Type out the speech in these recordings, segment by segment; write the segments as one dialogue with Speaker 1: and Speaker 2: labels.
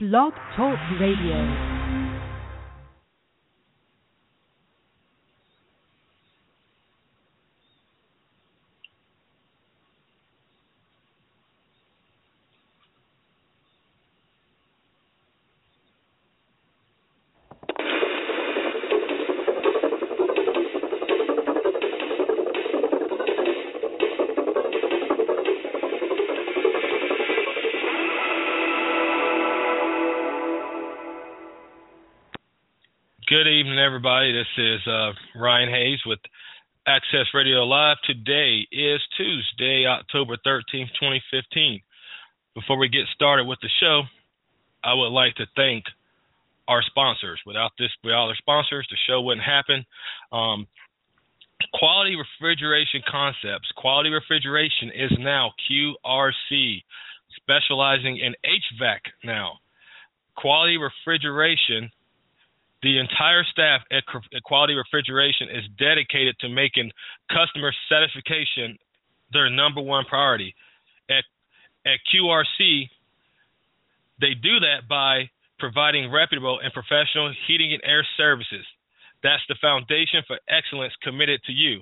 Speaker 1: Blog Talk Radio.
Speaker 2: Good evening, everybody. This is uh, Ryan Hayes with Access Radio Live. Today is Tuesday, October 13th, 2015. Before we get started with the show, I would like to thank our sponsors. Without this, without our sponsors, the show wouldn't happen. Um, Quality Refrigeration Concepts. Quality Refrigeration is now QRC, specializing in HVAC now. Quality Refrigeration the entire staff at, Quality Refrigeration is dedicated to making customer satisfaction their number one priority. At at QRC, they do that by providing reputable and professional heating and air services. That's the foundation for excellence committed to you.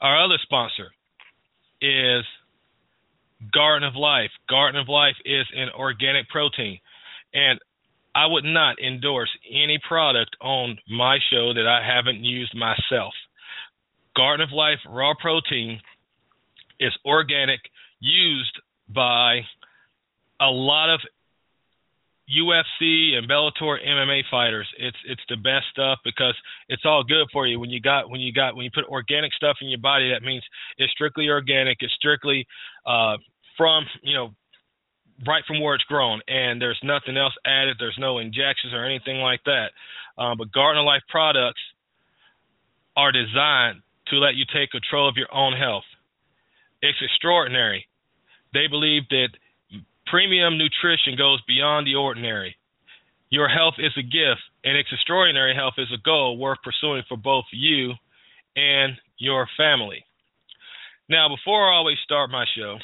Speaker 2: Our other sponsor is Garden of Life. Garden of Life is an organic protein. And I would not endorse any product on my show that I haven't used myself. Garden of Life raw protein is organic, used by a lot of UFC and Bellator MMA fighters. It's it's the best stuff because it's all good for you. When you got when you got when you put organic stuff in your body, that means it's strictly organic. It's strictly uh, from you know right from where it's grown, and there's nothing else added. There's no injections or anything like that. Um, but Garden of Life products are designed to let you take control of your own health. It's extraordinary. They believe that premium nutrition goes beyond the ordinary. Your health is a gift, and extraordinary health is a goal worth pursuing for both you and your family. Now, before I always start my show,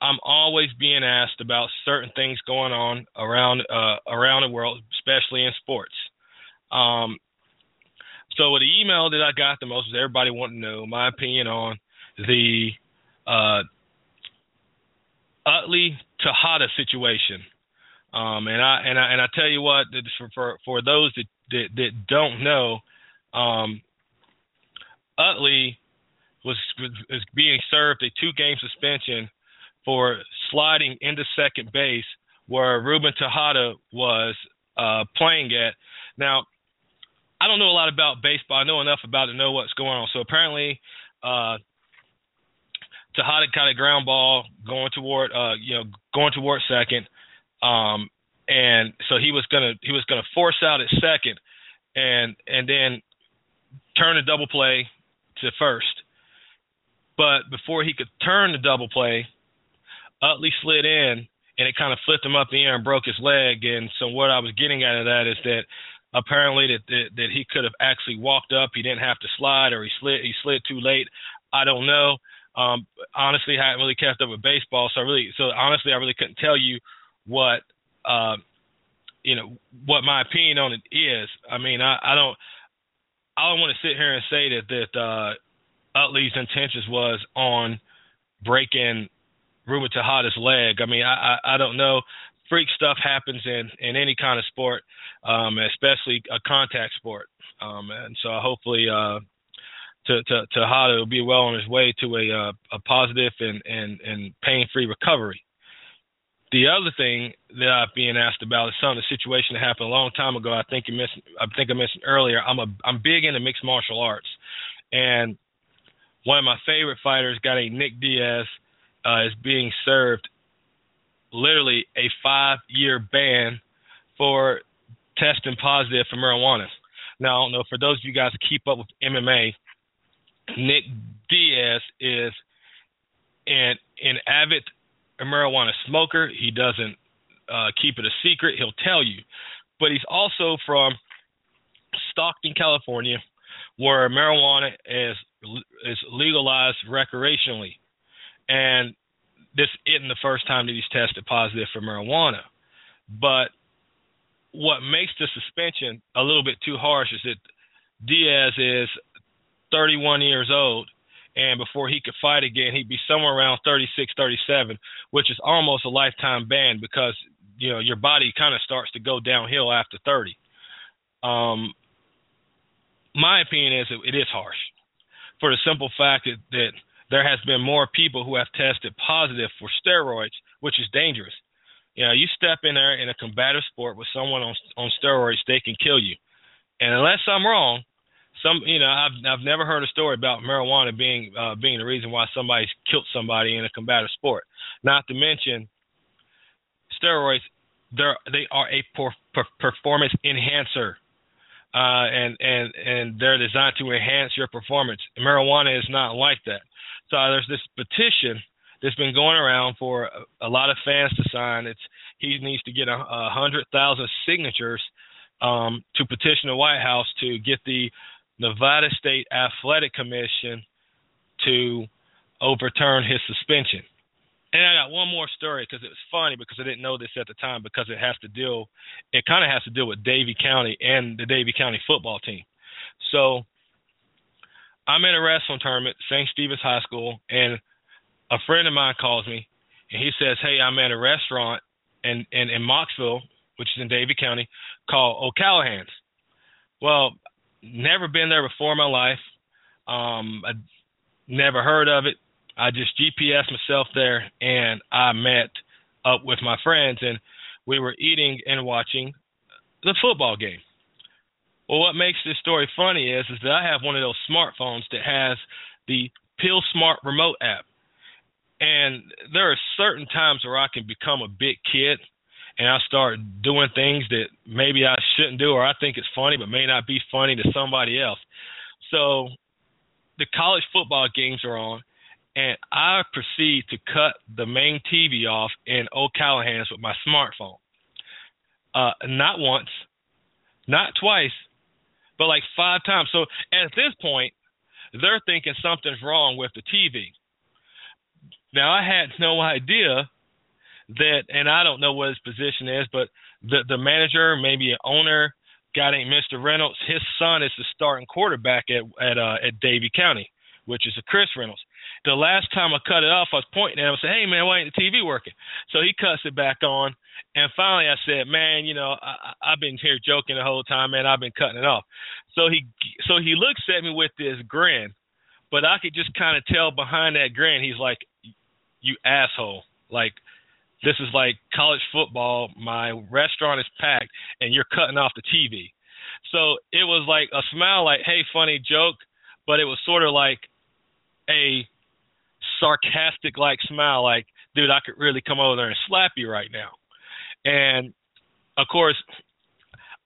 Speaker 2: I'm always being asked about certain things going on around uh, around the world, especially in sports. Um, so the email that I got the most was everybody wanting to know my opinion on the uh, Utley Tejada situation. Um, and I and I and I tell you what, for for, those that, that, that don't know, um, Utley was was being served a two game suspension for sliding into second base where Ruben Tejada was uh, playing at. Now, I don't know a lot about baseball. I know enough about it to know what's going on. So apparently, uh, Tejada kind of ground ball going toward, uh, you know, going toward second, um, and so he was gonna he was gonna force out at second, and and then turn a double play to first. But before he could turn the double play, Utley slid in and it kind of flipped him up the air and broke his leg. And so what I was getting out of that is that apparently that that, that he could have actually walked up. He didn't have to slide, or he slid he slid too late. I don't know. Um, honestly, I haven't really kept up with baseball, so I really so honestly I really couldn't tell you what uh, you know what my opinion on it is. I mean, I, I don't I don't want to sit here and say that that uh, Utley's intentions was on breaking Ruben Tejada's leg. I mean, I, I I don't know. Freak stuff happens in in any kind of sport, um, especially a contact sport. Um, and so hopefully, uh, to to Tejada will be well on his way to a uh, a positive and and and pain free recovery. The other thing that I'm being asked about is some of the situation that happened a long time ago. I think you missed. I think I mentioned earlier. I'm a I'm big into mixed martial arts, and one of my favorite fighters, guy named Nick Diaz, uh, is being served literally a five year ban for testing positive for marijuana. Now, I don't know, for those of you guys who keep up with MMA, Nick Diaz is an, an avid marijuana smoker. He doesn't uh, keep it a secret, he'll tell you. But he's also from Stockton, California, where marijuana is is legalized recreationally and this isn't the first time that he's tested positive for marijuana. But what makes the suspension a little bit too harsh is that Diaz is 31 years old, and before he could fight again, he'd be somewhere around 36, 37, which is almost a lifetime ban because you know your body kind of starts to go downhill after 30. Um, my opinion is it is harsh for the simple fact that, that there has been more people who have tested positive for steroids, which is dangerous. You know, you step in there in a combative sport with someone on on steroids, they can kill you. And unless I'm wrong, some you know I've I've never heard a story about marijuana being uh, being the reason why somebody's killed somebody in a combative sport. Not to mention steroids, they're they are a per, per, performance enhancer uh, and and and they're designed to enhance your performance. Marijuana is not like that. So there's this petition that's been going around for a, a lot of fans to sign. It's he needs to get a, a hundred thousand signatures um, to petition the White House to get the Nevada State Athletic Commission to overturn his suspension. And I got one more story because it was funny because I didn't know this at the time because it has to deal, it kind of has to deal with Davie County and the Davie County football team. So I'm in a wrestling tournament, St. Stephen's High School, and a friend of mine calls me and he says, "Hey, I'm at a restaurant in in, in Mocksville, which is in Davie County, called O'Callahan's." Well, never been there before in my life. Um, I never heard of it. I just GPS myself there and I met up with my friends and we were eating and watching the football game. Well, what makes this story funny is is that I have one of those smartphones that has the Peel Smart remote app. And there are certain times where I can become a big kid and I start doing things that maybe I shouldn't do or I think it's funny but may not be funny to somebody else. So the college football games are on and I proceed to cut the main TV off in O'Callahan's with my smartphone. Uh, not once, not twice, but like five times. So at this point, they're thinking something's wrong with the TV. Now I had no idea that, and I don't know what his position is, but the the manager, maybe an owner, guy named Mr. Reynolds, his son is the starting quarterback at at uh, at Davie County, which is a Chris Reynolds the last time I cut it off, I was pointing at him and said, "Hey man, why ain't the TV working?" So he cuts it back on, and finally I said, "Man, you know, I, I've been here joking the whole time, man. I've been cutting it off." So he so he looks at me with this grin, but I could just kind of tell behind that grin, he's like, "You asshole!" Like this is like college football. My restaurant is packed, and you're cutting off the TV. So it was like a smile, like, "Hey, funny joke," but it was sort of like a sarcastic like smile, like, dude, I could really come over there and slap you right now. And of course,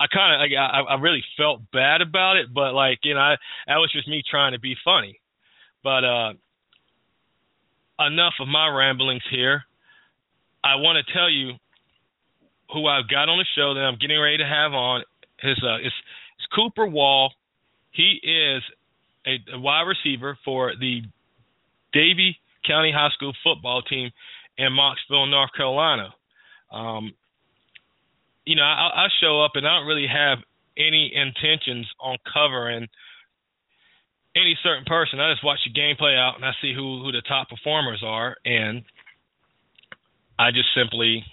Speaker 2: I kind of like, I, I really felt bad about it, but like you know, I, that was just me trying to be funny. But uh, enough of my ramblings here. I want to tell you who I've got on the show that I'm getting ready to have on. His uh, is, is Cooper Wall. He is a, a wide receiver for the Davie County High School football team in Mocksville, North Carolina. Um, you know, I, I show up and I don't really have any intentions on covering any certain person. I just watch the game play out and I see who who the top performers are, and I just simply,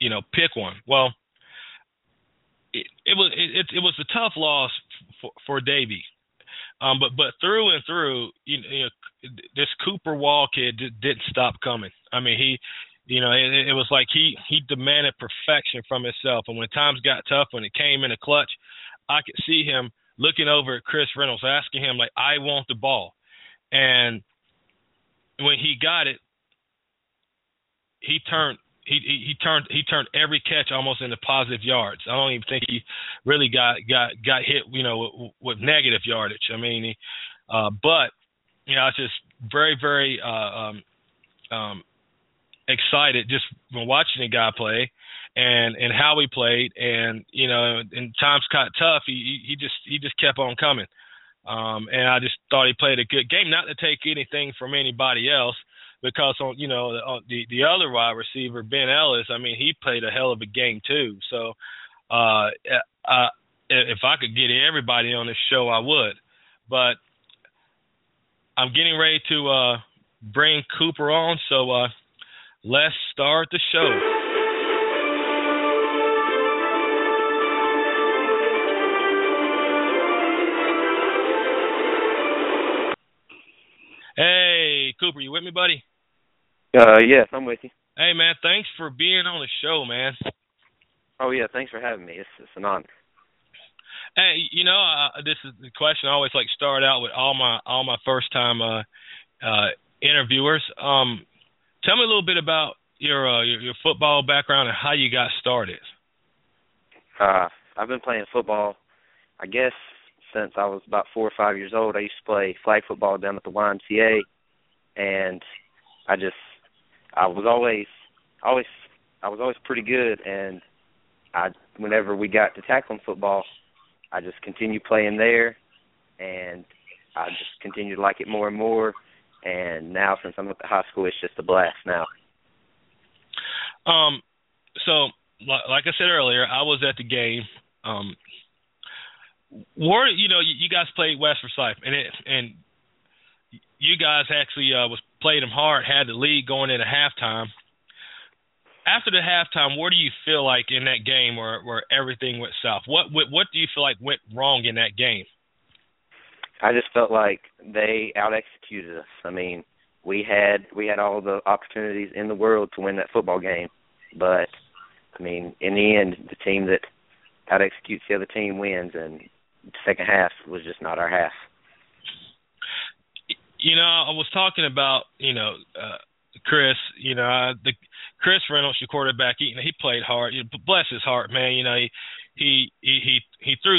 Speaker 2: you know, pick one. Well, it, it was it, it was a tough loss for, for Davie. Um, but but through and through, you you know this Cooper Wall kid didn't stop coming. I mean, he, you know, it, it was like he he demanded perfection from himself. And when times got tough, when it came in a clutch, I could see him looking over at Chris Reynolds, asking him like, "I want the ball," and when he got it, he turned he, he he turned he turned every catch almost into positive yards. I don't even think he really got got got hit, you know, with, with negative yardage. I mean, he, uh, but you know, I was just very very uh, um, um, excited just when watching the guy play and and how he played and you know in times got tough he he just he just kept on coming um and I just thought he played a good game not to take anything from anybody else because on you know the the other wide receiver Ben Ellis, I mean he played a hell of a game too. So uh, uh, if I could get everybody on this show, I would. But I'm getting ready to uh, bring Cooper on, so uh, let's start the show. Hey, Cooper, you with me, buddy?
Speaker 3: Uh, yes, I'm with you.
Speaker 2: Hey, man, thanks for being on the show, man.
Speaker 3: Oh yeah, thanks for having me. It's it's an honor.
Speaker 2: Hey, you know, uh, this is the question I always like start out with all my all my first time uh, uh, interviewers. Um, tell me a little bit about your, uh, your your football background and how you got started.
Speaker 3: Uh, I've been playing football, I guess, since I was about four or five years old. I used to play flag football down at the YMCA, and I just I was always always I was always pretty good, and I whenever we got to tackling football, I just continued playing there, and I just continued to like it more and more. And now, since I'm at the high school, it's just a blast now.
Speaker 2: Um, so like I said earlier, I was at the game. Um, War, you know, you, you guys played West Forsyth, and it, and you guys actually uh, was played them hard, had the lead going into halftime. After the halftime, where do you feel like in that game where where everything went south? What what, what do you feel like went wrong in that game?
Speaker 3: I just felt like they out executed us. I mean, we had we had all the opportunities in the world to win that football game, but I mean, in the end, the team that out executes the other team wins, and the second half was just not our half.
Speaker 2: You know, I was talking about you know uh, Chris. You know, uh, the Chris Reynolds, your quarterback. Know, he played hard. You know, bless his heart, man. You know, he he he he, he threw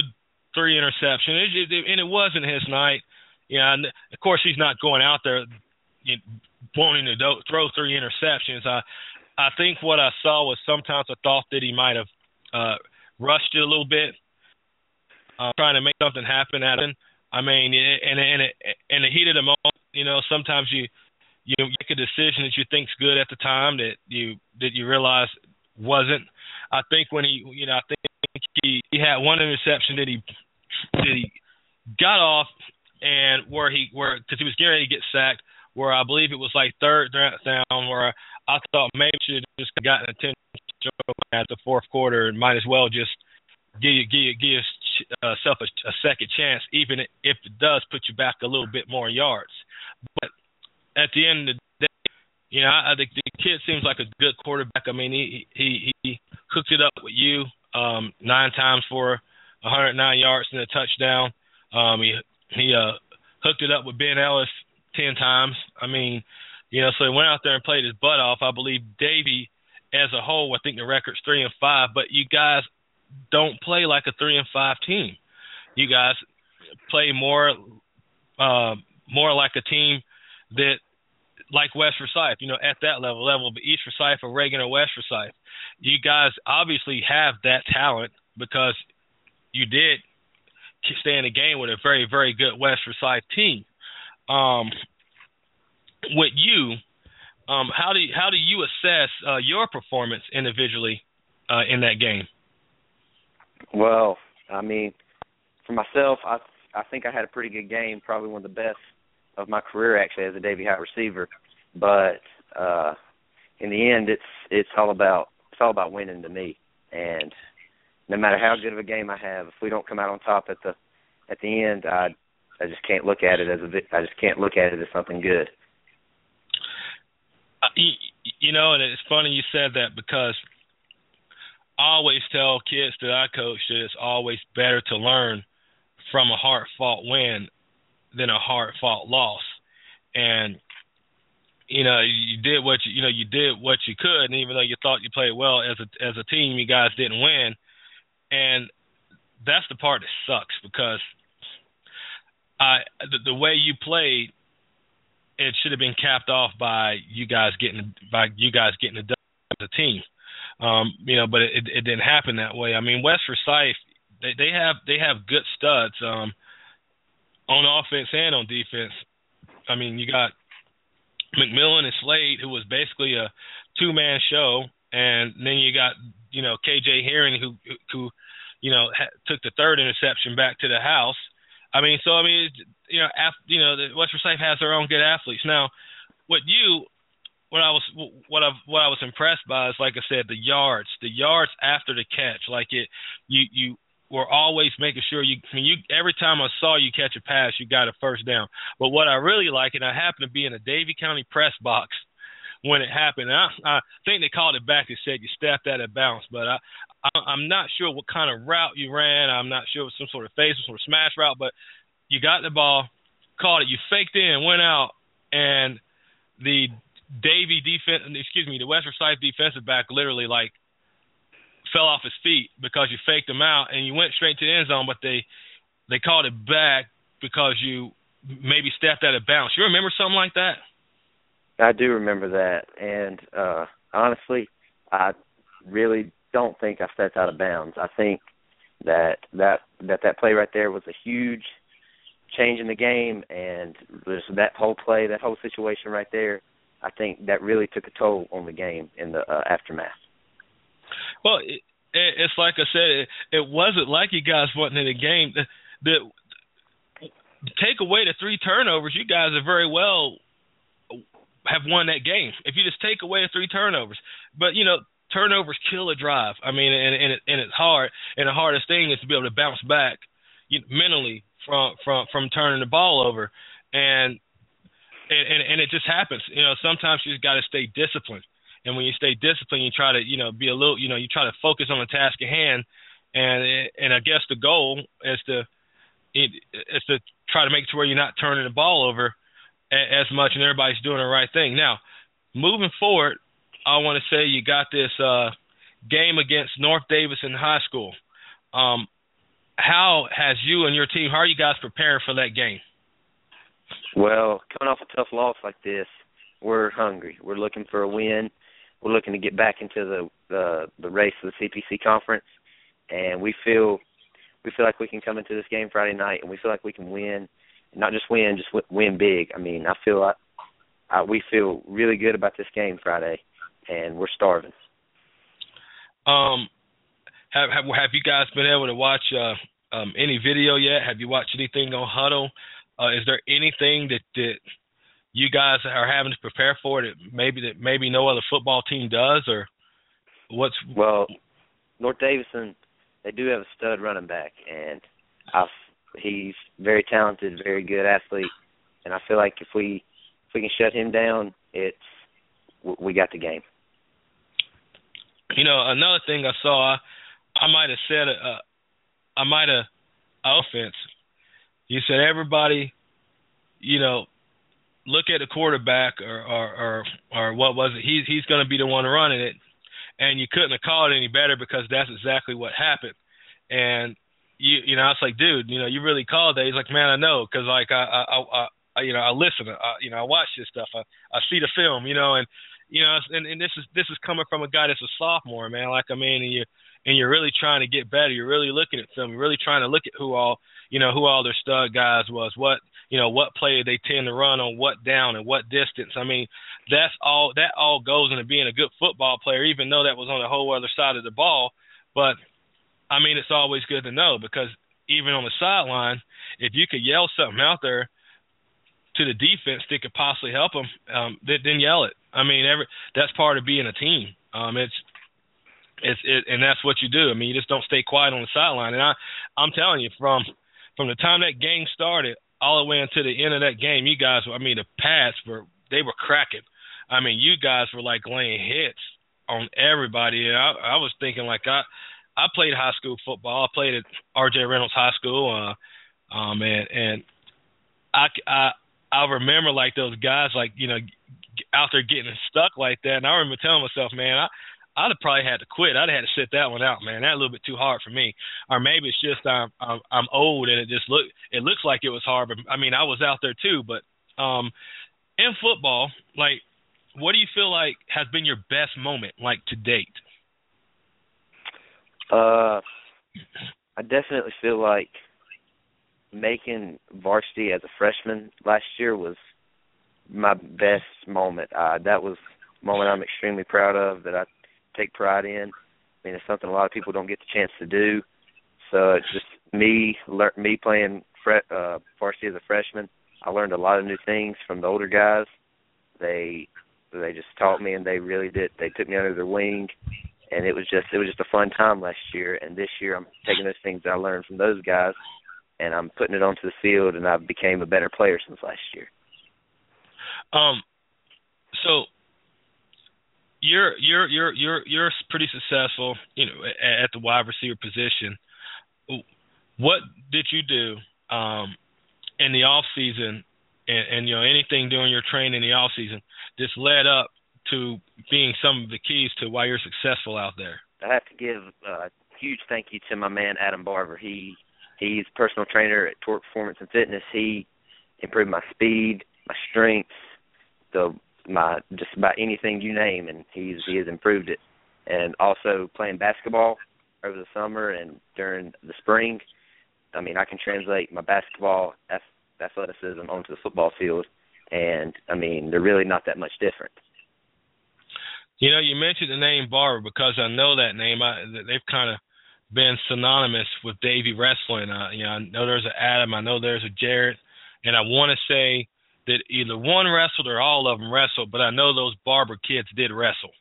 Speaker 2: three interceptions, it, it, and it wasn't his night. Yeah, and of course he's not going out there you know, wanting to do, throw three interceptions. I I think what I saw was sometimes I thought that he might have uh, rushed it a little bit uh, trying to make something happen at him. I mean, in in in the heat of the moment, you know, sometimes you you make a decision that you think's good at the time that you that you realize wasn't. I think when he, you know, I think he he had one interception that he that he got off and where he where because he was getting ready to get sacked. Where I believe it was like third down, where I thought maybe should have just gotten attention at the fourth quarter and might as well just give give give yourself uh, a, a second chance, even if it does put you back a little bit more yards. But at the end of the day, you know, I, I think the kid seems like a good quarterback. I mean, he he he hooked it up with you um, nine times for 109 yards and a touchdown. Um, he he uh, hooked it up with Ben Ellis ten times. I mean, you know, so he went out there and played his butt off. I believe Davie, as a whole, I think the record's three and five. But you guys don't play like a three and five team. You guys play more uh, more like a team that like West Forsyth, you know, at that level, level of East Forsyth or Reagan or West Forsyth. You guys obviously have that talent because you did stay in the game with a very, very good West Forsyth team. Um, with you, um, how do you, how do you assess uh, your performance individually uh, in that game?
Speaker 3: Well, I mean, for myself, I I think I had a pretty good game, probably one of the best of my career actually as a Davie High receiver. But uh in the end it's it's all about it's all about winning to me. And no matter how good of a game I have, if we don't come out on top at the at the end, I I just can't look at it as a I just can't look at it as something good.
Speaker 2: Uh, you, you know, and it's funny you said that because I always tell kids that I coach that it's always better to learn from a hard fought win than a hard fought loss. And you know, you did what you you know, you did what you could and even though you thought you played well as a as a team, you guys didn't win. And that's the part that sucks because I the, the way you played it should have been capped off by you guys getting by you guys getting a dub as a team. Um, you know, but it, it didn't happen that way. I mean, West Forsyth, they, they have they have good studs um, on offense and on defense. I mean, you got McMillan and Slade, who was basically a two man show, and then you got you know KJ Herring, who who you know ha- took the third interception back to the house. I mean, so I mean, you know, af- you know, the West Forsyth has their own good athletes. Now, what you what I was what I what I was impressed by is like I said the yards the yards after the catch like it you you were always making sure you I mean you every time I saw you catch a pass you got a first down. But what I really like and I happened to be in a Davie County press box when it happened I I think they called it back and said you stepped out of bounds but I, I'm not sure what kind of route you ran. I'm not sure it was some sort of face some sort of smash route but you got the ball caught it you faked in went out and the Davie defense, excuse me, the West Forsyth defensive back literally like fell off his feet because you faked him out and you went straight to the end zone, but they they called it back because you maybe stepped out of bounds. You remember something like that?
Speaker 3: I do remember that, and uh honestly, I really don't think I stepped out of bounds. I think that that that that play right there was a huge change in the game, and just that whole play, that whole situation right there I think that really took a toll on the game in the uh, aftermath.
Speaker 2: Well, it, it, it's like I said, it, it wasn't like you guys wasn't in the game. The, take away the three turnovers, you guys are very well have won that game. If you just take away the three turnovers, but you know turnovers kill a drive. I mean, and and, it, and it's hard. And the hardest thing is to be able to bounce back you know, mentally from from from turning the ball over. And and, and and it just happens. You know, sometimes you just got to stay disciplined. And when you stay disciplined, you try to you know be a little you know you try to focus on the task at hand. And and I guess the goal is to is to try to make it to where you're not turning the ball over as much, and everybody's doing the right thing. Now, moving forward, I want to say you got this uh, game against North Davidson High School. Um, how has you and your team? How are you guys preparing for that game?
Speaker 3: Well, coming off a tough loss like this, we're hungry. We're looking for a win. We're looking to get back into the the, the race of the CPC conference, and we feel we feel like we can come into this game Friday night, and we feel like we can win, not just win, just win big. I mean, I feel like uh, we feel really good about this game Friday, and we're starving.
Speaker 2: Um, have have have you guys been able to watch uh, um, any video yet? Have you watched anything on Hudl? Uh, is there anything that that you guys are having to prepare for that maybe that maybe no other football team does, or what's
Speaker 3: well, North Davidson they do have a stud running back, and I he's very talented, very good athlete, and I feel like if we if we can shut him down, it's we got the game.
Speaker 2: You know, another thing I saw, I, I might have said, uh, I might have offense you said everybody, you know, look at the quarterback or or or, or what was it? He's he's going to be the one running it, and you couldn't have called it any better because that's exactly what happened. And you you know, I was like, dude, you know, you really called that. He's like, man, I know, because like I I, I I you know I listen, I, you know, I watch this stuff, I I see the film, you know, and you know, and and this is this is coming from a guy that's a sophomore, man. Like I mean, and you and you're really trying to get better. You're really looking at film. You're really trying to look at who all you know who all their stud guys was, what you know what play they tend to run on what down and what distance. I mean, that's all that all goes into being a good football player, even though that was on the whole other side of the ball. But I mean, it's always good to know because even on the sideline, if you could yell something out there to the defense that could possibly help them, um, then yell it. I mean, every that's part of being a team. Um, it's it's it, and that's what you do. I mean, you just don't stay quiet on the sideline. And I, I'm telling you, from from the time that game started all the way until the end of that game, you guys, I mean, the pads were they were cracking. I mean, you guys were like laying hits on everybody. And I, I was thinking like I, I played high school football. I played at R.J. Reynolds High School. Uh, um, and and I, I, I remember like those guys like you know out there getting stuck like that. And I remember telling myself, man, I, I'd have probably had to quit. I'd have had to sit that one out, man. That a little bit too hard for me. Or maybe it's just I'm I'm, I'm old and it just look it looks like it was hard. But I mean, I was out there too. But um, in football, like, what do you feel like has been your best moment, like to date?
Speaker 3: Uh, I definitely feel like making varsity as a freshman last year was my best moment. Uh, that was a moment I'm extremely proud of that I take pride in. I mean, it's something a lot of people don't get the chance to do. So it's just me, lear- me playing fre- uh, varsity as a freshman. I learned a lot of new things from the older guys. They they just taught me, and they really did. They took me under their wing, and it was just it was just a fun time last year. And this year, I'm taking those things I learned from those guys, and I'm putting it onto the field, and I became a better player since last year.
Speaker 2: Um, so you're you're you're you're you're pretty successful, you know, at, at the wide receiver position. What did you do um, in the off season, and, and you know anything during your training in the off season? This led up to being some of the keys to why you're successful out there.
Speaker 3: I have to give a huge thank you to my man Adam Barber. He he's personal trainer at Torque Performance and Fitness. He improved my speed, my strength, the my just about anything you name, and he's he has improved it. And also playing basketball over the summer and during the spring. I mean, I can translate my basketball athleticism onto the football field, and I mean, they're really not that much different.
Speaker 2: You know, you mentioned the name Barber because I know that name. I, they've kind of been synonymous with Davie wrestling. Uh, you know, I know there's a Adam, I know there's a Jared, and I want to say that either one wrestled or all of them wrestled, but I know those Barber kids did wrestle,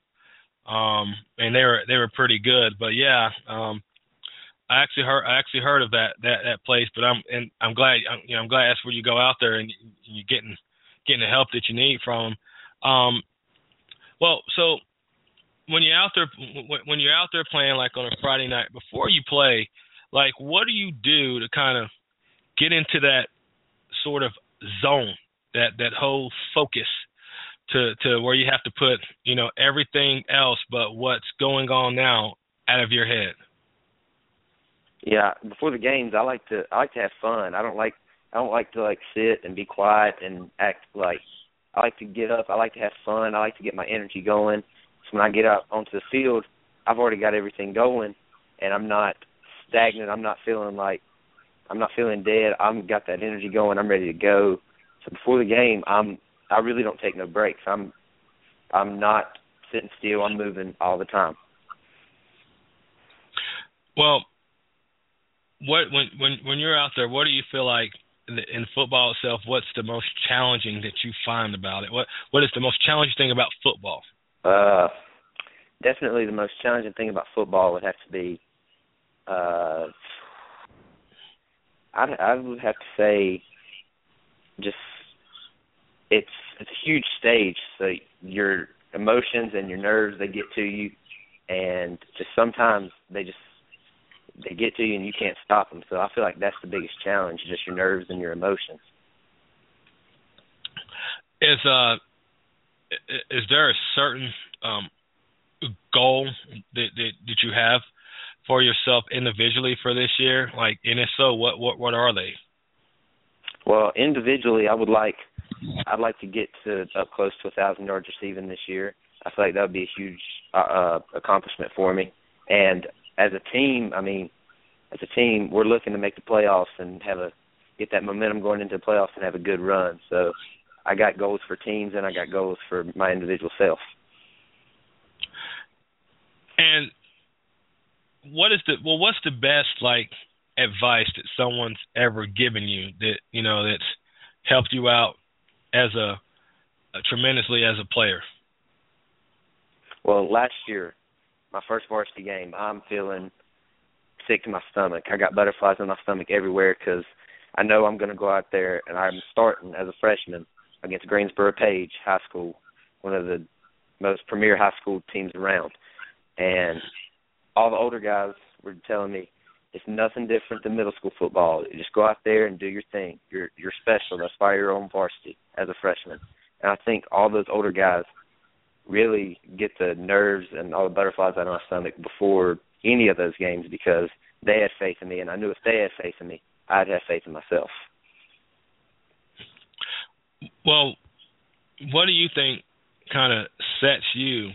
Speaker 2: um, and they were they were pretty good. But yeah, um, I actually heard I actually heard of that that that place, but I'm and I'm glad you know I'm glad that's where you go out there and you're getting getting the help that you need from them. Um, well, so when you're out there when you're out there playing like on a Friday night before you play, like what do you do to kind of get into that sort of zone, that that whole focus to to where you have to put, you know, everything else but what's going on now out of your head?
Speaker 3: Yeah, before the games, I like to I like to have fun. I don't like I don't like to like sit and be quiet and act like I like to get up. I like to have fun. I like to get my energy going so when I get out onto the field, I've already got everything going, and I'm not stagnant. I'm not feeling like I'm not feeling dead. I'm got that energy going. I'm ready to go. So before the game, I'm I really don't take no breaks. I'm I'm not sitting still. I'm moving all the time.
Speaker 2: Well, what when when when you're out there, what do you feel like in, football itself? What's the most challenging that you find about it? What what is the most challenging thing about football?
Speaker 3: Uh, definitely the most challenging thing about football would have to be, uh, I I would have to say, just it's it's a huge stage, so your emotions and your nerves they get to you, and just sometimes they just they get to you and you can't stop them. So I feel like that's the biggest challenge, just your nerves and your emotions.
Speaker 2: Is uh is there a certain um, goal that, that that you have for yourself individually for this year? Like, and if so, what what what are they?
Speaker 3: Well, individually, I would like I'd like to get to up close to a thousand yards receiving this year. I feel like that would be a huge uh, uh, accomplishment for me. And as a team, I mean, as a team, we're looking to make the playoffs and have a get that momentum going into the playoffs and have a good run. So I got goals for teams and I got goals for my individual self.
Speaker 2: And what is the well? What's the best like advice that someone's ever given you that you know that's helped you out as a, a tremendously as a player?
Speaker 3: Well, last year, my first varsity game, I'm feeling sick to my stomach. I got butterflies in my stomach everywhere because I know I'm going to go out there and I'm starting as a freshman against Greensboro Page High School, one of the most premier high school teams around. And all the older guys were telling me it's nothing different than middle school football. You just go out there and do your thing. You're you're special. That's why you're on varsity as a freshman. And I think all those older guys really get the nerves and all the butterflies out of my stomach before any of those games because they had faith in me, and I knew if they had faith in me, I'd have faith in myself.
Speaker 2: Well, what do you think kind of sets you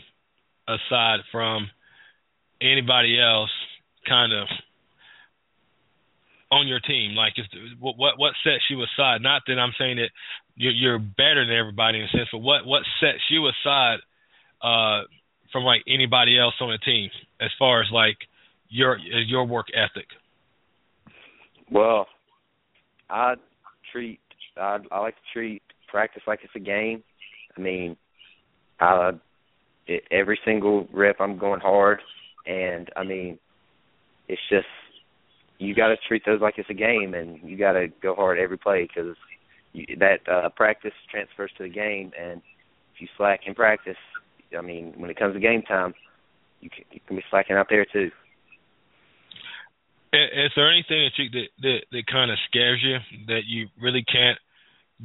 Speaker 2: aside from anybody else kind of on your team? Like, is, what what sets you aside? Not that I'm saying that you're, you're better than everybody in a sense, but what what sets you aside uh, from like anybody else on the team as far as like your your work ethic?
Speaker 3: Well, I treat I I like to treat practice like it's a game. I mean, I it, every single rep I'm going hard, and I mean, it's just you got to treat those like it's a game, and you got to go hard every play because that uh, practice transfers to the game, and if you slack in practice, I mean, when it comes to game time, you can, you can be slacking out there too.
Speaker 2: Is there anything that you that that, that kind of scares you that you really can't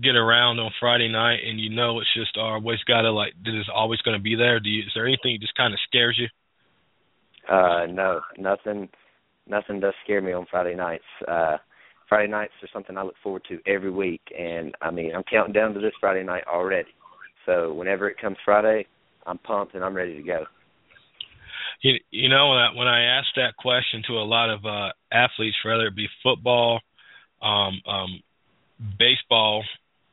Speaker 2: get around on Friday night, and you know it's just always got to like that is always going to be there? Do you is there anything that just kind of scares you?
Speaker 3: Uh, no, nothing. Nothing does scare me on Friday nights. Uh, Friday nights are something I look forward to every week, and I mean I'm counting down to this Friday night already. So whenever it comes Friday, I'm pumped and I'm ready to go.
Speaker 2: You, you know when I, when I ask that question to a lot of uh, athletes, whether it be football, um, um, baseball,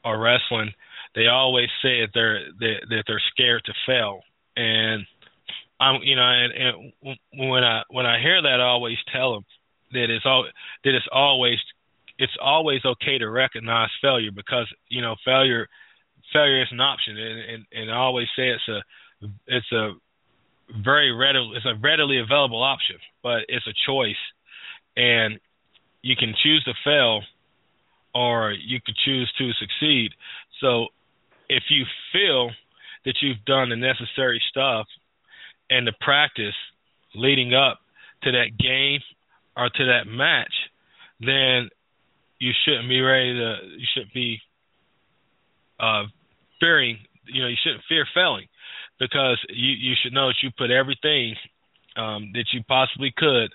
Speaker 2: or wrestling, they always say that they're that, that they're scared to fail. And I'm you know and, and when I when I hear that, I always tell them that it's all that it's always it's always okay to recognize failure because you know failure failure is an option and and, and I always say it's a it's a very readily it's a readily available option, but it's a choice, and you can choose to fail, or you could choose to succeed. So, if you feel that you've done the necessary stuff and the practice leading up to that game or to that match, then you shouldn't be ready to you shouldn't be uh fearing you know you shouldn't fear failing because you you should know that you put everything um, that you possibly could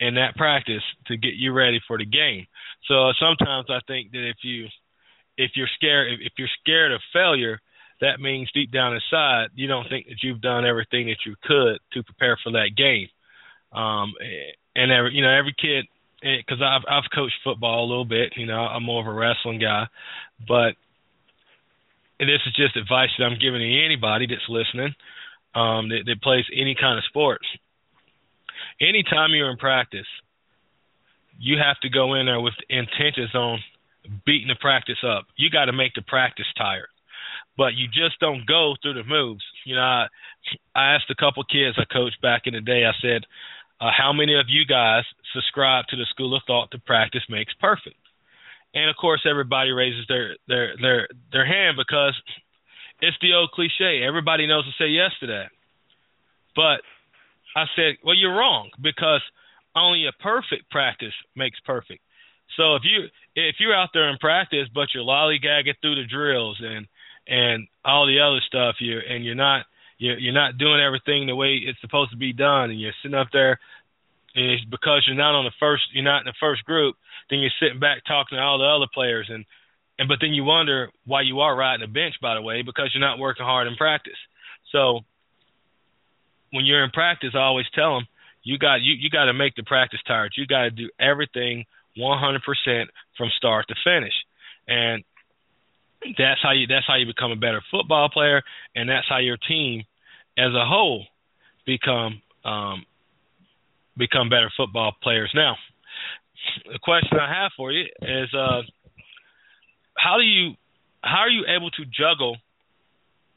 Speaker 2: in that practice to get you ready for the game. So sometimes I think that if you if you're scared if, if you're scared of failure, that means deep down inside you don't think that you've done everything that you could to prepare for that game. Um, and every you know every kid because I've I've coached football a little bit. You know I'm more of a wrestling guy, but this is just advice that I'm giving to anybody that's listening um, that, that plays any kind of sports. Anytime you're in practice, you have to go in there with intentions on beating the practice up. You got to make the practice tired, but you just don't go through the moves. You know, I, I asked a couple kids I coached back in the day. I said, uh, "How many of you guys subscribe to the school of thought that practice makes perfect?" and of course everybody raises their their their their hand because it's the old cliche. Everybody knows to say yes to that. But I said, well, you're wrong because only a perfect practice makes perfect. So if you if you're out there in practice, but you're lollygagging through the drills and and all the other stuff, you and you're not you're, you're not doing everything the way it's supposed to be done, and you're sitting up there and it's because you're not on the first you're not in the first group, then you're sitting back talking to all the other players and and but then you wonder why you are riding the bench by the way because you're not working hard in practice. So when you're in practice, I always tell them you got you you got to make the practice tired. You got to do everything 100% from start to finish, and that's how you that's how you become a better football player, and that's how your team as a whole become um, become better football players. Now, the question I have for you is, uh, how do you how are you able to juggle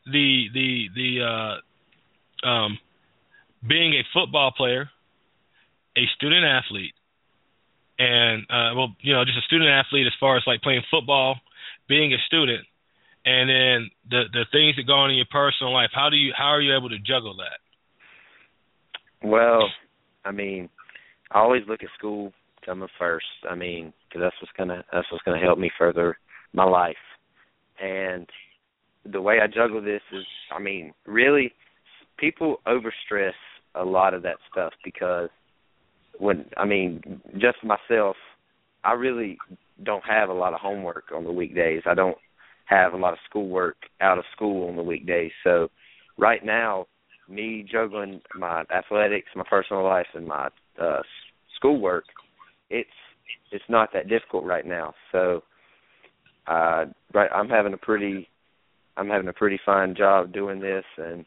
Speaker 2: the the the uh, um, being a football player, a student athlete, and uh, well, you know, just a student athlete as far as like playing football, being a student, and then the the things that go on in your personal life. How do you how are you able to juggle that?
Speaker 3: Well, I mean, I always look at school coming first. I mean, because that's what's gonna that's what's gonna help me further my life. And the way I juggle this is, I mean, really, people overstress a lot of that stuff because when I mean, just myself, I really don't have a lot of homework on the weekdays. I don't have a lot of schoolwork out of school on the weekdays. So right now, me juggling my athletics, my personal life, and my uh, schoolwork, it's it's not that difficult right now. So uh right I'm having a pretty I'm having a pretty fine job doing this and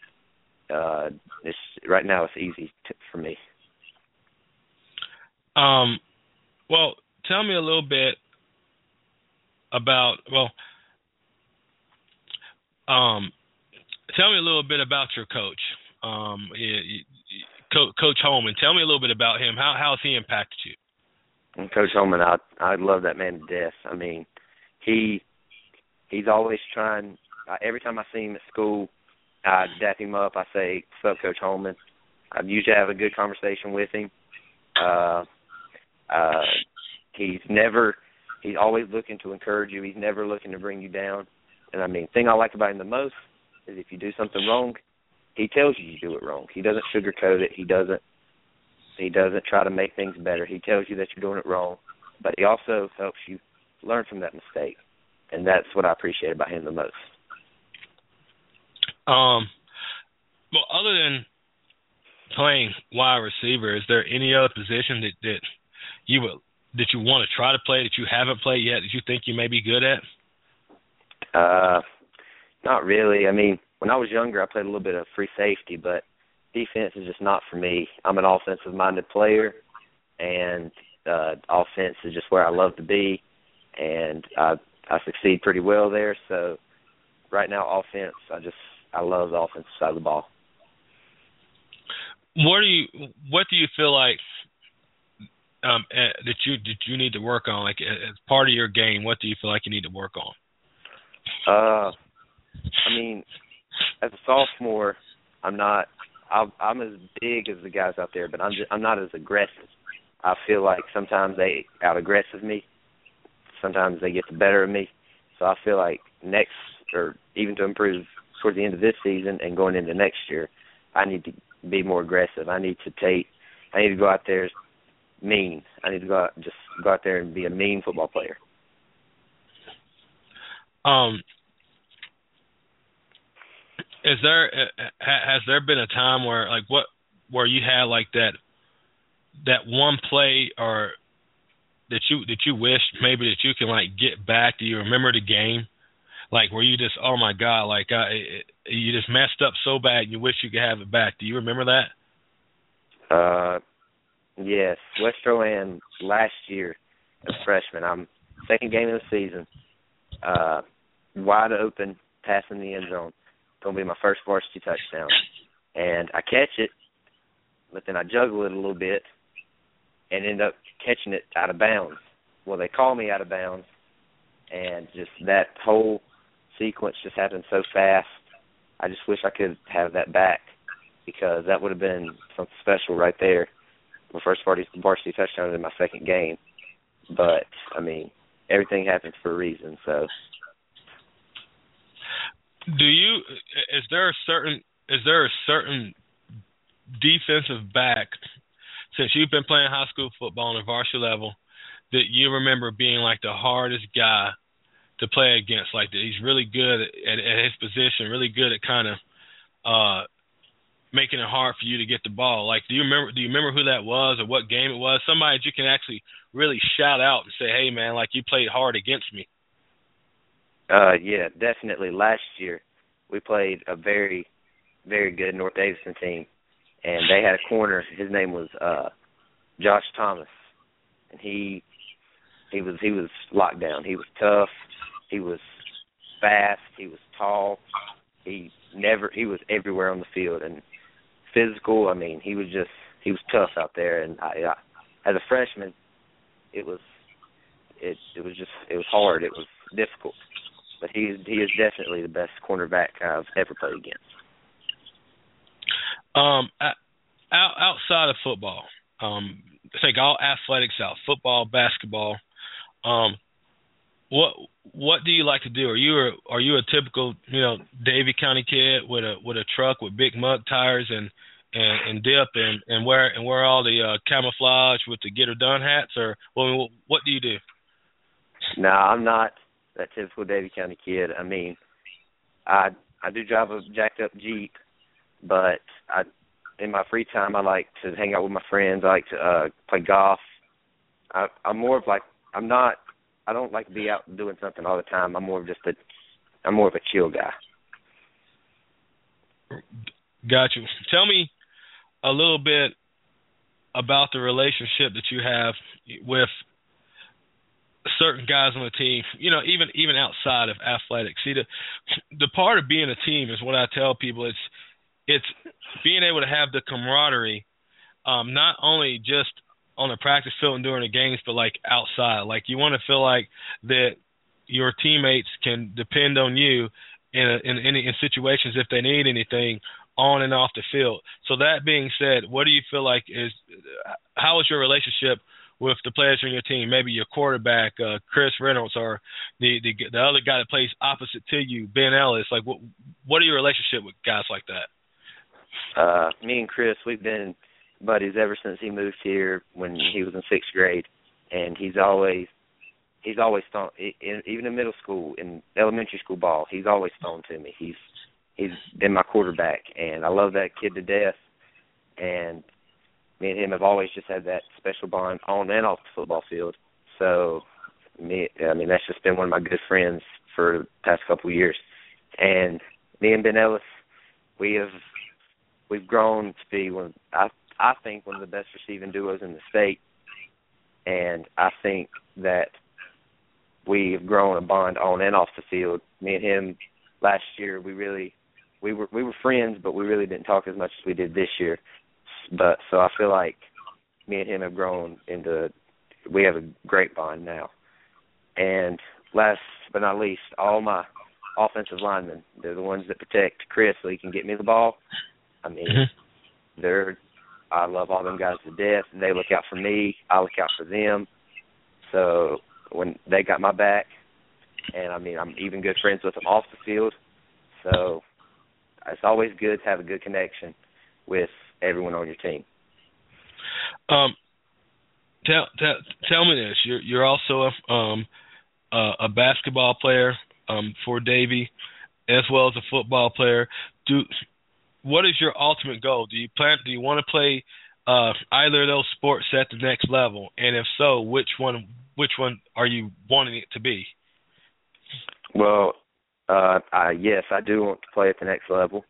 Speaker 3: uh it's right now it's easy for me.
Speaker 2: Um well, tell me a little bit about well um tell me a little bit about your coach. Um Coach Holman. Tell me a little bit about him. How how has he impacted you?
Speaker 3: Coach Holman, I I love that man to death. I mean, he he's always trying. Uh, every time I see him at school, I dap him up. I say, "What's up, Coach Holman?" I usually have a good conversation with him. Uh, uh, he's never. He's always looking to encourage you. He's never looking to bring you down. And I mean, thing I like about him the most is if you do something wrong, he tells you you do it wrong. He doesn't sugarcoat it. He doesn't he doesn't try to make things better. He tells you that you're doing it wrong, but he also helps you learn from that mistake. And that's what I appreciate about him the most.
Speaker 2: Um well other than playing wide receiver, is there any other position that, that you would that you want to try to play that you haven't played yet that you think you may be good at?
Speaker 3: Uh not really. I mean, when I was younger, I played a little bit of free safety, but defense is just not for me. I'm an offensive minded player, and uh, offense is just where I love to be, and I I succeed pretty well there. So right now, offense, I just I love the offensive side of the ball.
Speaker 2: What do you What do you feel like um, uh, that you that you need to work on? Like as part of your game, what do you feel like you need to work on?
Speaker 3: Uh, I mean, as a sophomore, I'm not. I'm, I'm as big as the guys out there, but I'm just, I'm not as aggressive. I feel like sometimes they out aggressive me. Sometimes they get the better of me. So I feel like next, or even to improve towards the end of this season and going into next year, I need to be more aggressive. I need to take. I need to go out there mean. I need to go out, just go out there and be a mean football player.
Speaker 2: Um, is there uh, has there been a time where like what where you had like that that one play or that you that you wish maybe that you can like get back? Do you remember the game? Like where you just oh my god, like uh, you just messed up so bad and you wish you could have it back. Do you remember that?
Speaker 3: Uh, yes, West-Rowan last year as freshman. I'm second game of the season. Uh, wide open, passing the end zone gonna be my first varsity touchdown. And I catch it, but then I juggle it a little bit and end up catching it out of bounds. Well, they call me out of bounds, and just that whole sequence just happened so fast. I just wish I could have that back because that would have been something special right there. My first varsity, varsity touchdown in my second game. But I mean, everything happens for a reason. So
Speaker 2: do you is there a certain is there a certain defensive back since you've been playing high school football on a varsity level that you remember being like the hardest guy to play against like that he's really good at, at his position really good at kind of uh making it hard for you to get the ball like do you remember do you remember who that was or what game it was somebody that you can actually really shout out and say hey man like you played hard against me
Speaker 3: uh, yeah, definitely. Last year, we played a very, very good North Davidson team, and they had a corner. His name was uh, Josh Thomas, and he he was he was locked down. He was tough. He was fast. He was tall. He never he was everywhere on the field and physical. I mean, he was just he was tough out there. And I, I as a freshman, it was it it was just it was hard. It was difficult but he he is definitely the best cornerback I've ever played against.
Speaker 2: Um, out, outside of football, um, take all athletics out, football, basketball. Um, what what do you like to do? Are you a, are you a typical you know Davie County kid with a with a truck with big mud tires and and, and dip and and wear and wear all the uh, camouflage with the get her done hats or well, what do you do?
Speaker 3: No, I'm not that typical Davie County kid. I mean, I I do drive a jacked up Jeep, but I in my free time I like to hang out with my friends. I like to uh play golf. I, I'm more of like I'm not. I don't like to be out doing something all the time. I'm more of just a. I'm more of a chill guy.
Speaker 2: Got you. Tell me a little bit about the relationship that you have with certain guys on the team, you know, even even outside of athletics. See the the part of being a team is what I tell people it's it's being able to have the camaraderie um not only just on the practice field and during the games but like outside. Like you want to feel like that your teammates can depend on you in in any in situations if they need anything on and off the field. So that being said, what do you feel like is how is your relationship with the players on your team? Maybe your quarterback, uh, Chris Reynolds, or the, the the other guy that plays opposite to you, Ben Ellis. Like, what what are your relationship with guys like that?
Speaker 3: Uh, me and Chris, we've been buddies ever since he moved here when he was in sixth grade, and he's always he's always thrown even in middle school in elementary school ball he's always thrown to me. He's he's been my quarterback and i love that kid to death. And me and him have always just had that special bond on and off the football field. So me i mean that's just been one of my good friends for the past couple of years. And me and ben ellis we have we've grown to be one i i think one of the best receiving duos in the state and i think that we've grown a bond on and off the field. Me and him last year, we really we were we were friends, but we really didn't talk as much as we did this year. But so I feel like me and him have grown into we have a great bond now. And last but not least, all my offensive linemen, they're the ones that protect Chris so he can get me the ball. I mean, mm-hmm. they're I love all them guys to death. And they look out for me. I look out for them. So when they got my back, and I mean I'm even good friends with them off the field. So it's always good to have a good connection with everyone on your team.
Speaker 2: Um, tell tell tell me this. You're you're also a um uh, a basketball player um for Davie, as well as a football player. Do what is your ultimate goal? Do you plan? Do you want to play uh, either of those sports at the next level? And if so, which one which one are you wanting it to be?
Speaker 3: Well, uh, I, yes, I do want to play at the next level,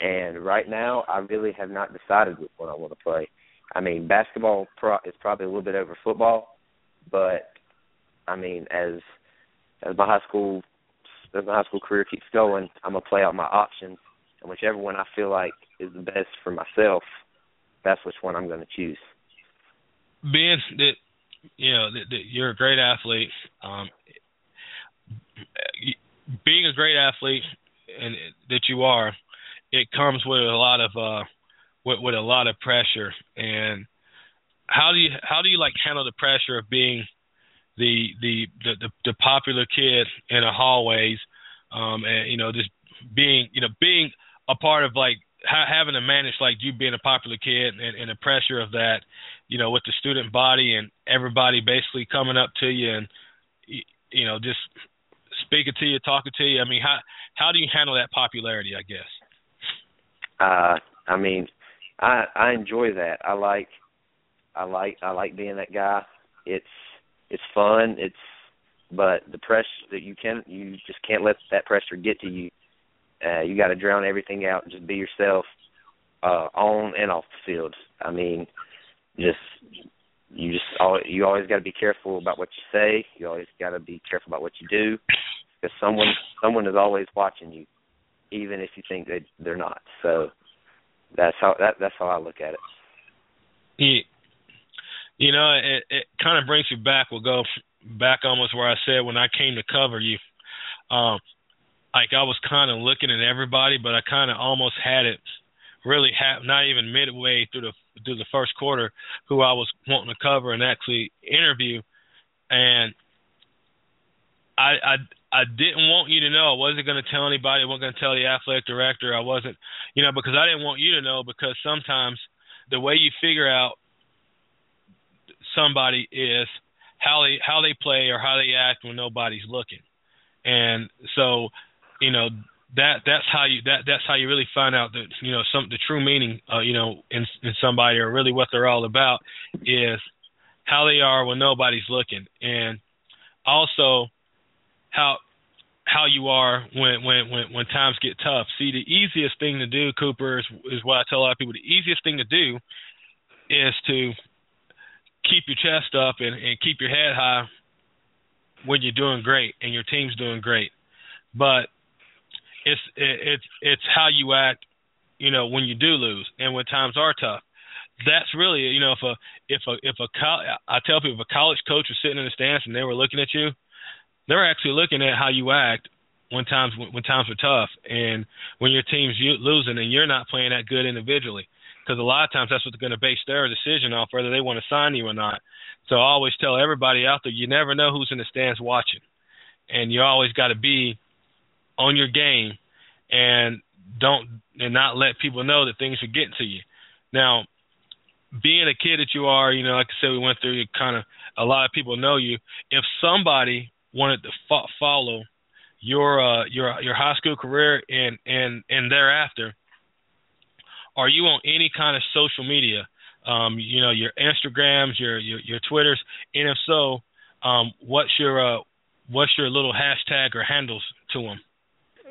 Speaker 3: and right now I really have not decided which one I want to play. I mean, basketball pro- is probably a little bit over football, but I mean, as as my high school as my high school career keeps going, I'm gonna play out my options, and whichever one I feel like is the best for myself, that's which one I'm going to choose.
Speaker 2: Being that you know that, that you're a great athlete. Um, being a great athlete and that you are, it comes with a lot of uh, with, with a lot of pressure. And how do you how do you like handle the pressure of being the the the, the, the popular kid in the hallways, um, and you know just being you know being a part of like ha- having to manage like you being a popular kid and, and the pressure of that, you know, with the student body and everybody basically coming up to you and you know just speaking to you, talking to you. I mean, how how do you handle that popularity? I guess.
Speaker 3: Uh, I mean, I I enjoy that. I like I like I like being that guy. It's it's fun. It's but the pressure that you can you just can't let that pressure get to you uh, you got to drown everything out and just be yourself uh, on and off the field. I mean, just you just you always got to be careful about what you say. You always got to be careful about what you do because someone someone is always watching you, even if you think that they're not. So that's how that that's how I look at it.
Speaker 2: Yeah. You know, it it kind of brings you back. We'll go back almost where I said when I came to cover you. Um, like I was kind of looking at everybody, but I kind of almost had it really ha- not even midway through the through the first quarter who I was wanting to cover and actually interview, and I I I didn't want you to know. I wasn't going to tell anybody. I wasn't going to tell the athletic director. I wasn't, you know, because I didn't want you to know because sometimes the way you figure out somebody is how they how they play or how they act when nobody's looking. And so you know that that's how you that that's how you really find out that you know some the true meaning uh, you know in in somebody or really what they're all about is how they are when nobody's looking, and also how how you are when when when when times get tough. See, the easiest thing to do, Cooper, is, is what I tell a lot of people. The easiest thing to do is to keep your chest up and, and keep your head high when you're doing great and your team's doing great. But it's it's it's how you act, you know, when you do lose and when times are tough. That's really, you know, if a if a if a I tell people if a college coach was sitting in the stands and they were looking at you, they're actually looking at how you act when times when times are tough and when your team's losing and you're not playing that good individually because a lot of times that's what's going to base their decision off whether they want to sign you or not. So I always tell everybody out there, you never know who's in the stands watching, and you always got to be on your game and don't and not let people know that things are getting to you. Now, being a kid that you are, you know, like I said, we went through kind of a lot of people know you. If somebody wanted to fo- follow your uh, your your high school career and and and thereafter, are you on any kind of social media? Um, you know, your Instagrams, your your, your Twitters, and if so, um, what's your uh, what's your little hashtag or handles to them?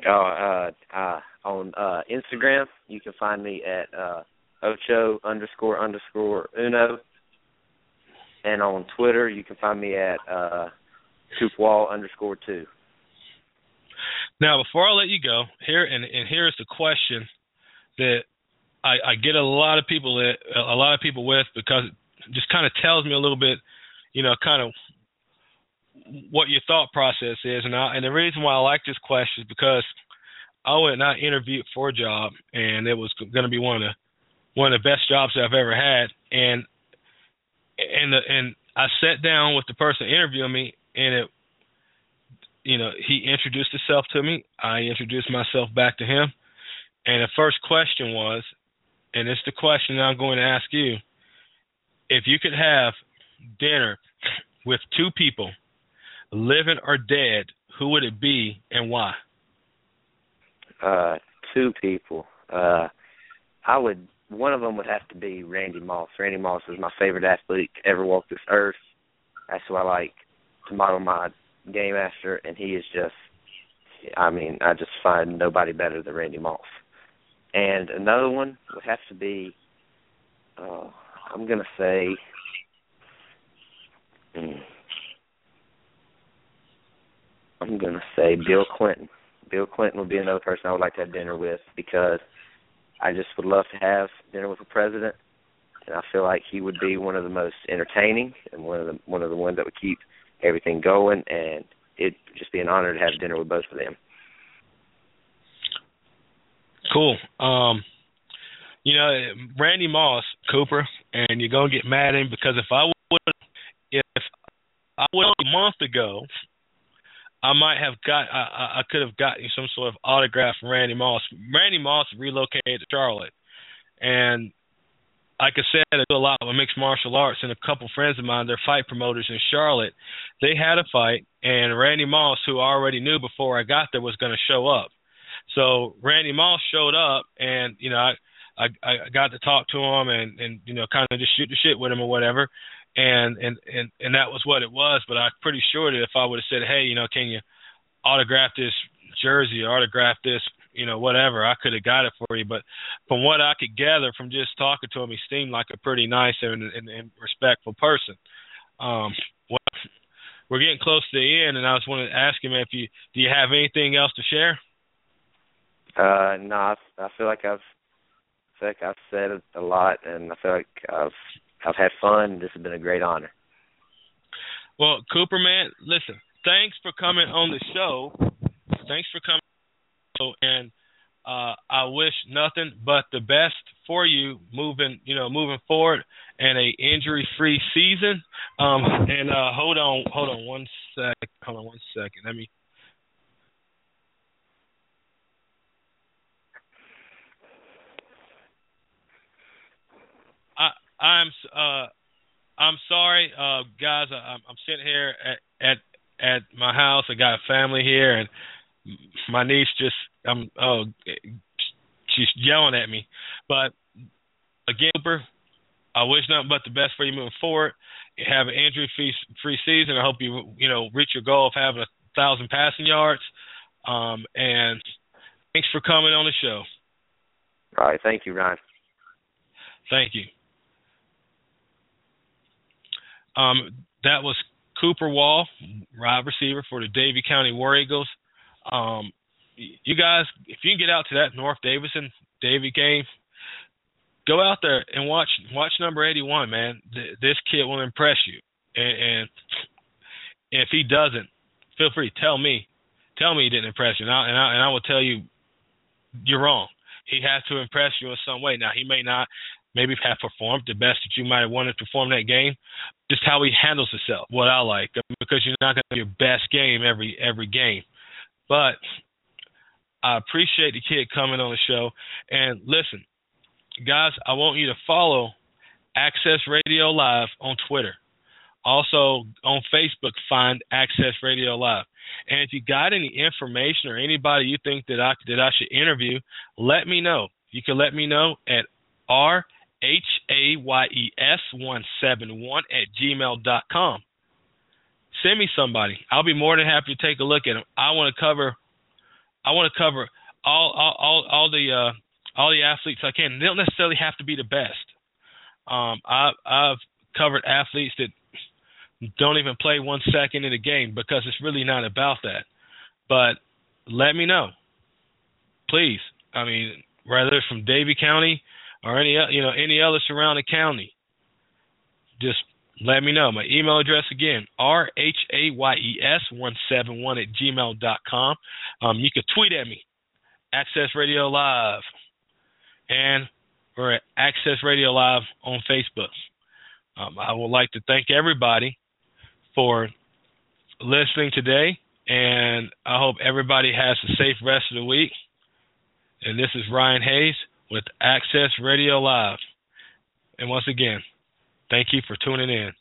Speaker 3: Uh, uh, on uh, Instagram, you can find me at uh, Ocho underscore underscore Uno, and on Twitter, you can find me at uh, Wall underscore two.
Speaker 2: Now, before I let you go, here and, and here's the question that I, I get a lot of people that, a lot of people with because it just kind of tells me a little bit, you know, kind of what your thought process is, and I, and the reason why I like this question is because I went and I interviewed for a job, and it was going to be one of the one of the best jobs I've ever had, and and the, and I sat down with the person interviewing me, and it, you know, he introduced himself to me. I introduced myself back to him, and the first question was, and it's the question I'm going to ask you: If you could have dinner with two people, living or dead, who would it be and why?
Speaker 3: Uh, two people. Uh, I would. One of them would have to be Randy Moss. Randy Moss is my favorite athlete to ever walk this earth. That's who I like to model my game after, and he is just. I mean, I just find nobody better than Randy Moss. And another one would have to be. Uh, I'm gonna say. Hmm, I'm gonna say Bill Clinton. Bill Clinton would be another person I would like to have dinner with because I just would love to have dinner with a president, and I feel like he would be one of the most entertaining and one of the one of the ones that would keep everything going, and it'd just be an honor to have dinner with both of them.
Speaker 2: Cool. Um, you know, Randy Moss, Cooper, and you're gonna get mad at him because if I would, if I would a month ago I might have got I, I could have gotten some sort of autograph from Randy Moss. Randy Moss relocated to Charlotte, and like I said, I do a lot with mixed martial arts, and a couple friends of mine, they're fight promoters in Charlotte. They had a fight, and Randy Moss, who I already knew before I got there, was going to show up. So Randy Moss showed up, and you know I I, I got to talk to him and and you know kind of just shoot the shit with him or whatever and and and and that was what it was. But I'm pretty sure that if I would have said, hey, you know, can you autograph this jersey autograph this, you know, whatever, I could have got it for you. But from what I could gather from just talking to him, he seemed like a pretty nice and, and, and respectful person. Um, well, we're getting close to the end, and I just wanted to ask him if you do you have anything else to share?
Speaker 3: Uh, no, I, I feel like I've I feel like I've said a lot, and I feel like I've I've had fun. This has been a great honor.
Speaker 2: Well, Cooper, man, listen. Thanks for coming on the show. Thanks for coming, and uh, I wish nothing but the best for you moving, you know, moving forward, and a injury-free season. Um, and uh, hold on, hold on one sec. Hold on one second. Let me I'm uh I'm sorry, uh guys. I, I'm I'm sitting here at at at my house. I got a family here, and my niece just I'm oh she's yelling at me. But again, Cooper, I wish nothing but the best for you moving forward. have an injury free free season. I hope you you know reach your goal of having a thousand passing yards. Um, and thanks for coming on the show.
Speaker 3: All right, thank you, Ryan.
Speaker 2: Thank you. Um, that was Cooper Wall, wide receiver for the Davie County War Eagles. Um, you guys, if you can get out to that North Davidson Davie game, go out there and watch watch number 81, man. This kid will impress you. And, and if he doesn't, feel free tell me, tell me he didn't impress you, and I, and I, and I will tell you you're wrong. He has to impress you in some way. Now he may not maybe have performed the best that you might have wanted to perform that game. Just how he handles himself, what I like, because you're not going to have your best game every every game. But I appreciate the kid coming on the show. And listen, guys, I want you to follow Access Radio Live on Twitter. Also on Facebook, find Access Radio Live. And if you got any information or anybody you think that I that I should interview, let me know. You can let me know at r h a y e s one seven one at gmail dot com. Send me somebody. I'll be more than happy to take a look at them. I want to cover. I want to cover all all all, all the uh, all the athletes I can. They don't necessarily have to be the best. Um, I, I've covered athletes that don't even play one second in a game because it's really not about that. But let me know, please. I mean, whether it's from Davie County or any you know any other surrounding county, just let me know. My email address again, R H A Y E S one seven one at gmail dot com. Um, you can tweet at me, Access Radio Live and we're at Access Radio Live on Facebook. Um, I would like to thank everybody for listening today, and I hope everybody has a safe rest of the week. And this is Ryan Hayes with Access Radio Live. And once again, thank you for tuning in.